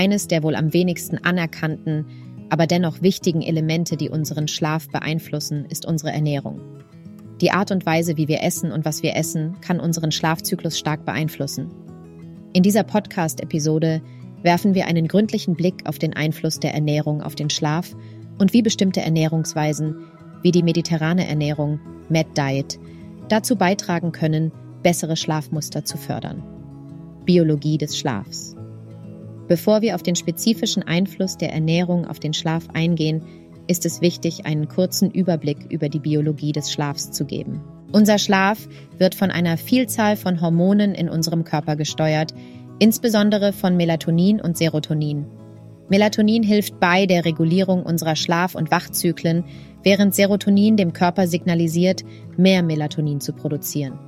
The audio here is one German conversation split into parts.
Eines der wohl am wenigsten anerkannten, aber dennoch wichtigen Elemente, die unseren Schlaf beeinflussen, ist unsere Ernährung. Die Art und Weise, wie wir essen und was wir essen, kann unseren Schlafzyklus stark beeinflussen. In dieser Podcast-Episode werfen wir einen gründlichen Blick auf den Einfluss der Ernährung auf den Schlaf und wie bestimmte Ernährungsweisen, wie die mediterrane Ernährung, Med Diet, dazu beitragen können, bessere Schlafmuster zu fördern. Biologie des Schlafs. Bevor wir auf den spezifischen Einfluss der Ernährung auf den Schlaf eingehen, ist es wichtig, einen kurzen Überblick über die Biologie des Schlafs zu geben. Unser Schlaf wird von einer Vielzahl von Hormonen in unserem Körper gesteuert, insbesondere von Melatonin und Serotonin. Melatonin hilft bei der Regulierung unserer Schlaf- und Wachzyklen, während Serotonin dem Körper signalisiert, mehr Melatonin zu produzieren.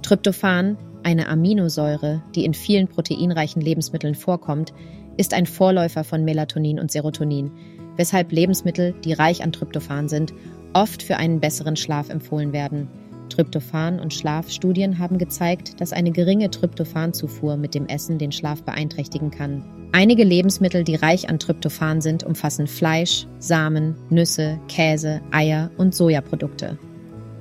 Tryptophan, eine Aminosäure, die in vielen proteinreichen Lebensmitteln vorkommt, ist ein Vorläufer von Melatonin und Serotonin, weshalb Lebensmittel, die reich an Tryptophan sind, oft für einen besseren Schlaf empfohlen werden. Tryptophan- und Schlafstudien haben gezeigt, dass eine geringe Tryptophanzufuhr mit dem Essen den Schlaf beeinträchtigen kann. Einige Lebensmittel, die reich an Tryptophan sind, umfassen Fleisch, Samen, Nüsse, Käse, Eier und Sojaprodukte.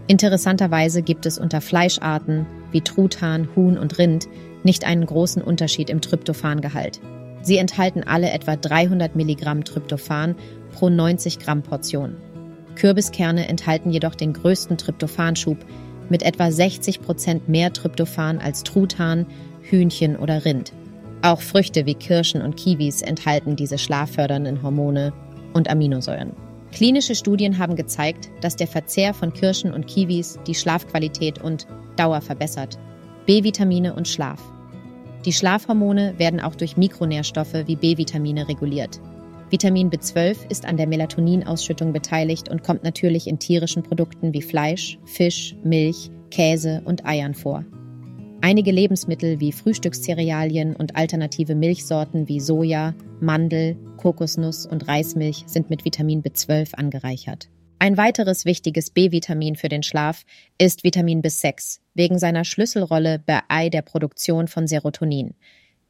Interessanterweise gibt es unter Fleischarten wie Truthahn, Huhn und Rind nicht einen großen Unterschied im Tryptophangehalt. Sie enthalten alle etwa 300 Milligramm Tryptophan pro 90 Gramm Portion. Kürbiskerne enthalten jedoch den größten Tryptophanschub mit etwa 60 Prozent mehr Tryptophan als Truthahn, Hühnchen oder Rind. Auch Früchte wie Kirschen und Kiwis enthalten diese schlaffördernden Hormone und Aminosäuren. Klinische Studien haben gezeigt, dass der Verzehr von Kirschen und Kiwis die Schlafqualität und Dauer verbessert. B-Vitamine und Schlaf. Die Schlafhormone werden auch durch Mikronährstoffe wie B-Vitamine reguliert. Vitamin B12 ist an der Melatoninausschüttung beteiligt und kommt natürlich in tierischen Produkten wie Fleisch, Fisch, Milch, Käse und Eiern vor. Einige Lebensmittel wie Frühstückscerealien und alternative Milchsorten wie Soja, Mandel, Kokosnuss und Reismilch sind mit Vitamin B12 angereichert. Ein weiteres wichtiges B-Vitamin für den Schlaf ist Vitamin B6 wegen seiner Schlüsselrolle bei der Produktion von Serotonin.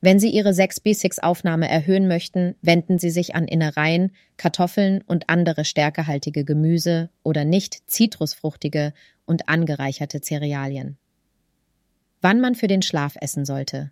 Wenn Sie Ihre 6B6-Aufnahme erhöhen möchten, wenden Sie sich an Innereien, Kartoffeln und andere stärkehaltige Gemüse oder nicht zitrusfruchtige und angereicherte Cerealien. Wann man für den Schlaf essen sollte.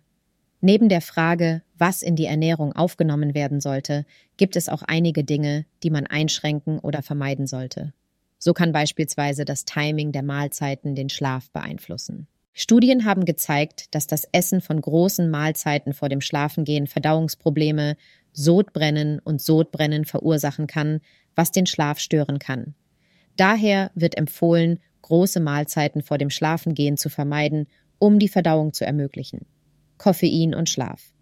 Neben der Frage, was in die Ernährung aufgenommen werden sollte, gibt es auch einige Dinge, die man einschränken oder vermeiden sollte. So kann beispielsweise das Timing der Mahlzeiten den Schlaf beeinflussen. Studien haben gezeigt, dass das Essen von großen Mahlzeiten vor dem Schlafengehen Verdauungsprobleme, Sodbrennen und Sodbrennen verursachen kann, was den Schlaf stören kann. Daher wird empfohlen, große Mahlzeiten vor dem Schlafengehen zu vermeiden um die Verdauung zu ermöglichen. Koffein und Schlaf.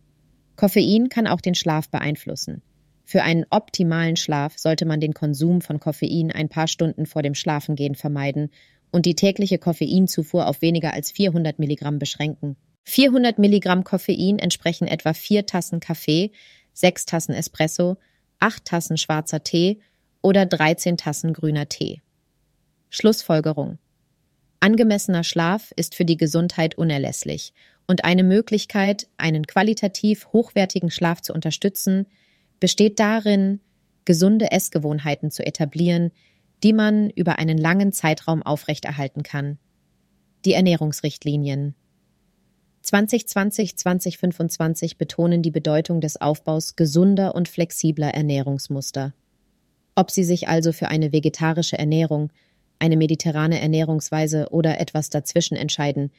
Koffein kann auch den Schlaf beeinflussen. Für einen optimalen Schlaf sollte man den Konsum von Koffein ein paar Stunden vor dem Schlafengehen vermeiden und die tägliche Koffeinzufuhr auf weniger als 400 Milligramm beschränken. 400 Milligramm Koffein entsprechen etwa vier Tassen Kaffee, sechs Tassen Espresso, acht Tassen schwarzer Tee oder 13 Tassen grüner Tee. Schlussfolgerung. Angemessener Schlaf ist für die Gesundheit unerlässlich und eine Möglichkeit, einen qualitativ hochwertigen Schlaf zu unterstützen, besteht darin, gesunde Essgewohnheiten zu etablieren, die man über einen langen Zeitraum aufrechterhalten kann. Die Ernährungsrichtlinien 2020-2025 betonen die Bedeutung des Aufbaus gesunder und flexibler Ernährungsmuster. Ob Sie sich also für eine vegetarische Ernährung, eine mediterrane Ernährungsweise oder etwas dazwischen entscheiden.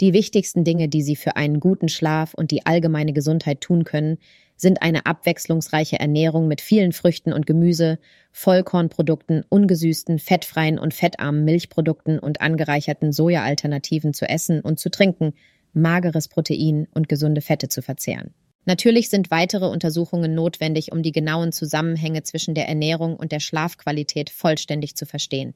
Die wichtigsten Dinge, die Sie für einen guten Schlaf und die allgemeine Gesundheit tun können, sind eine abwechslungsreiche Ernährung mit vielen Früchten und Gemüse, Vollkornprodukten, ungesüßten, fettfreien und fettarmen Milchprodukten und angereicherten Sojaalternativen zu essen und zu trinken, mageres Protein und gesunde Fette zu verzehren. Natürlich sind weitere Untersuchungen notwendig, um die genauen Zusammenhänge zwischen der Ernährung und der Schlafqualität vollständig zu verstehen.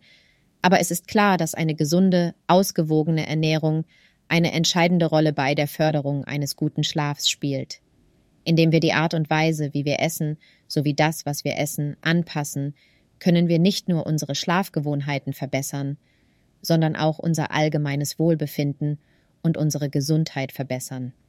Aber es ist klar, dass eine gesunde, ausgewogene Ernährung eine entscheidende Rolle bei der Förderung eines guten Schlafs spielt. Indem wir die Art und Weise, wie wir essen, sowie das, was wir essen, anpassen, können wir nicht nur unsere Schlafgewohnheiten verbessern, sondern auch unser allgemeines Wohlbefinden und unsere Gesundheit verbessern.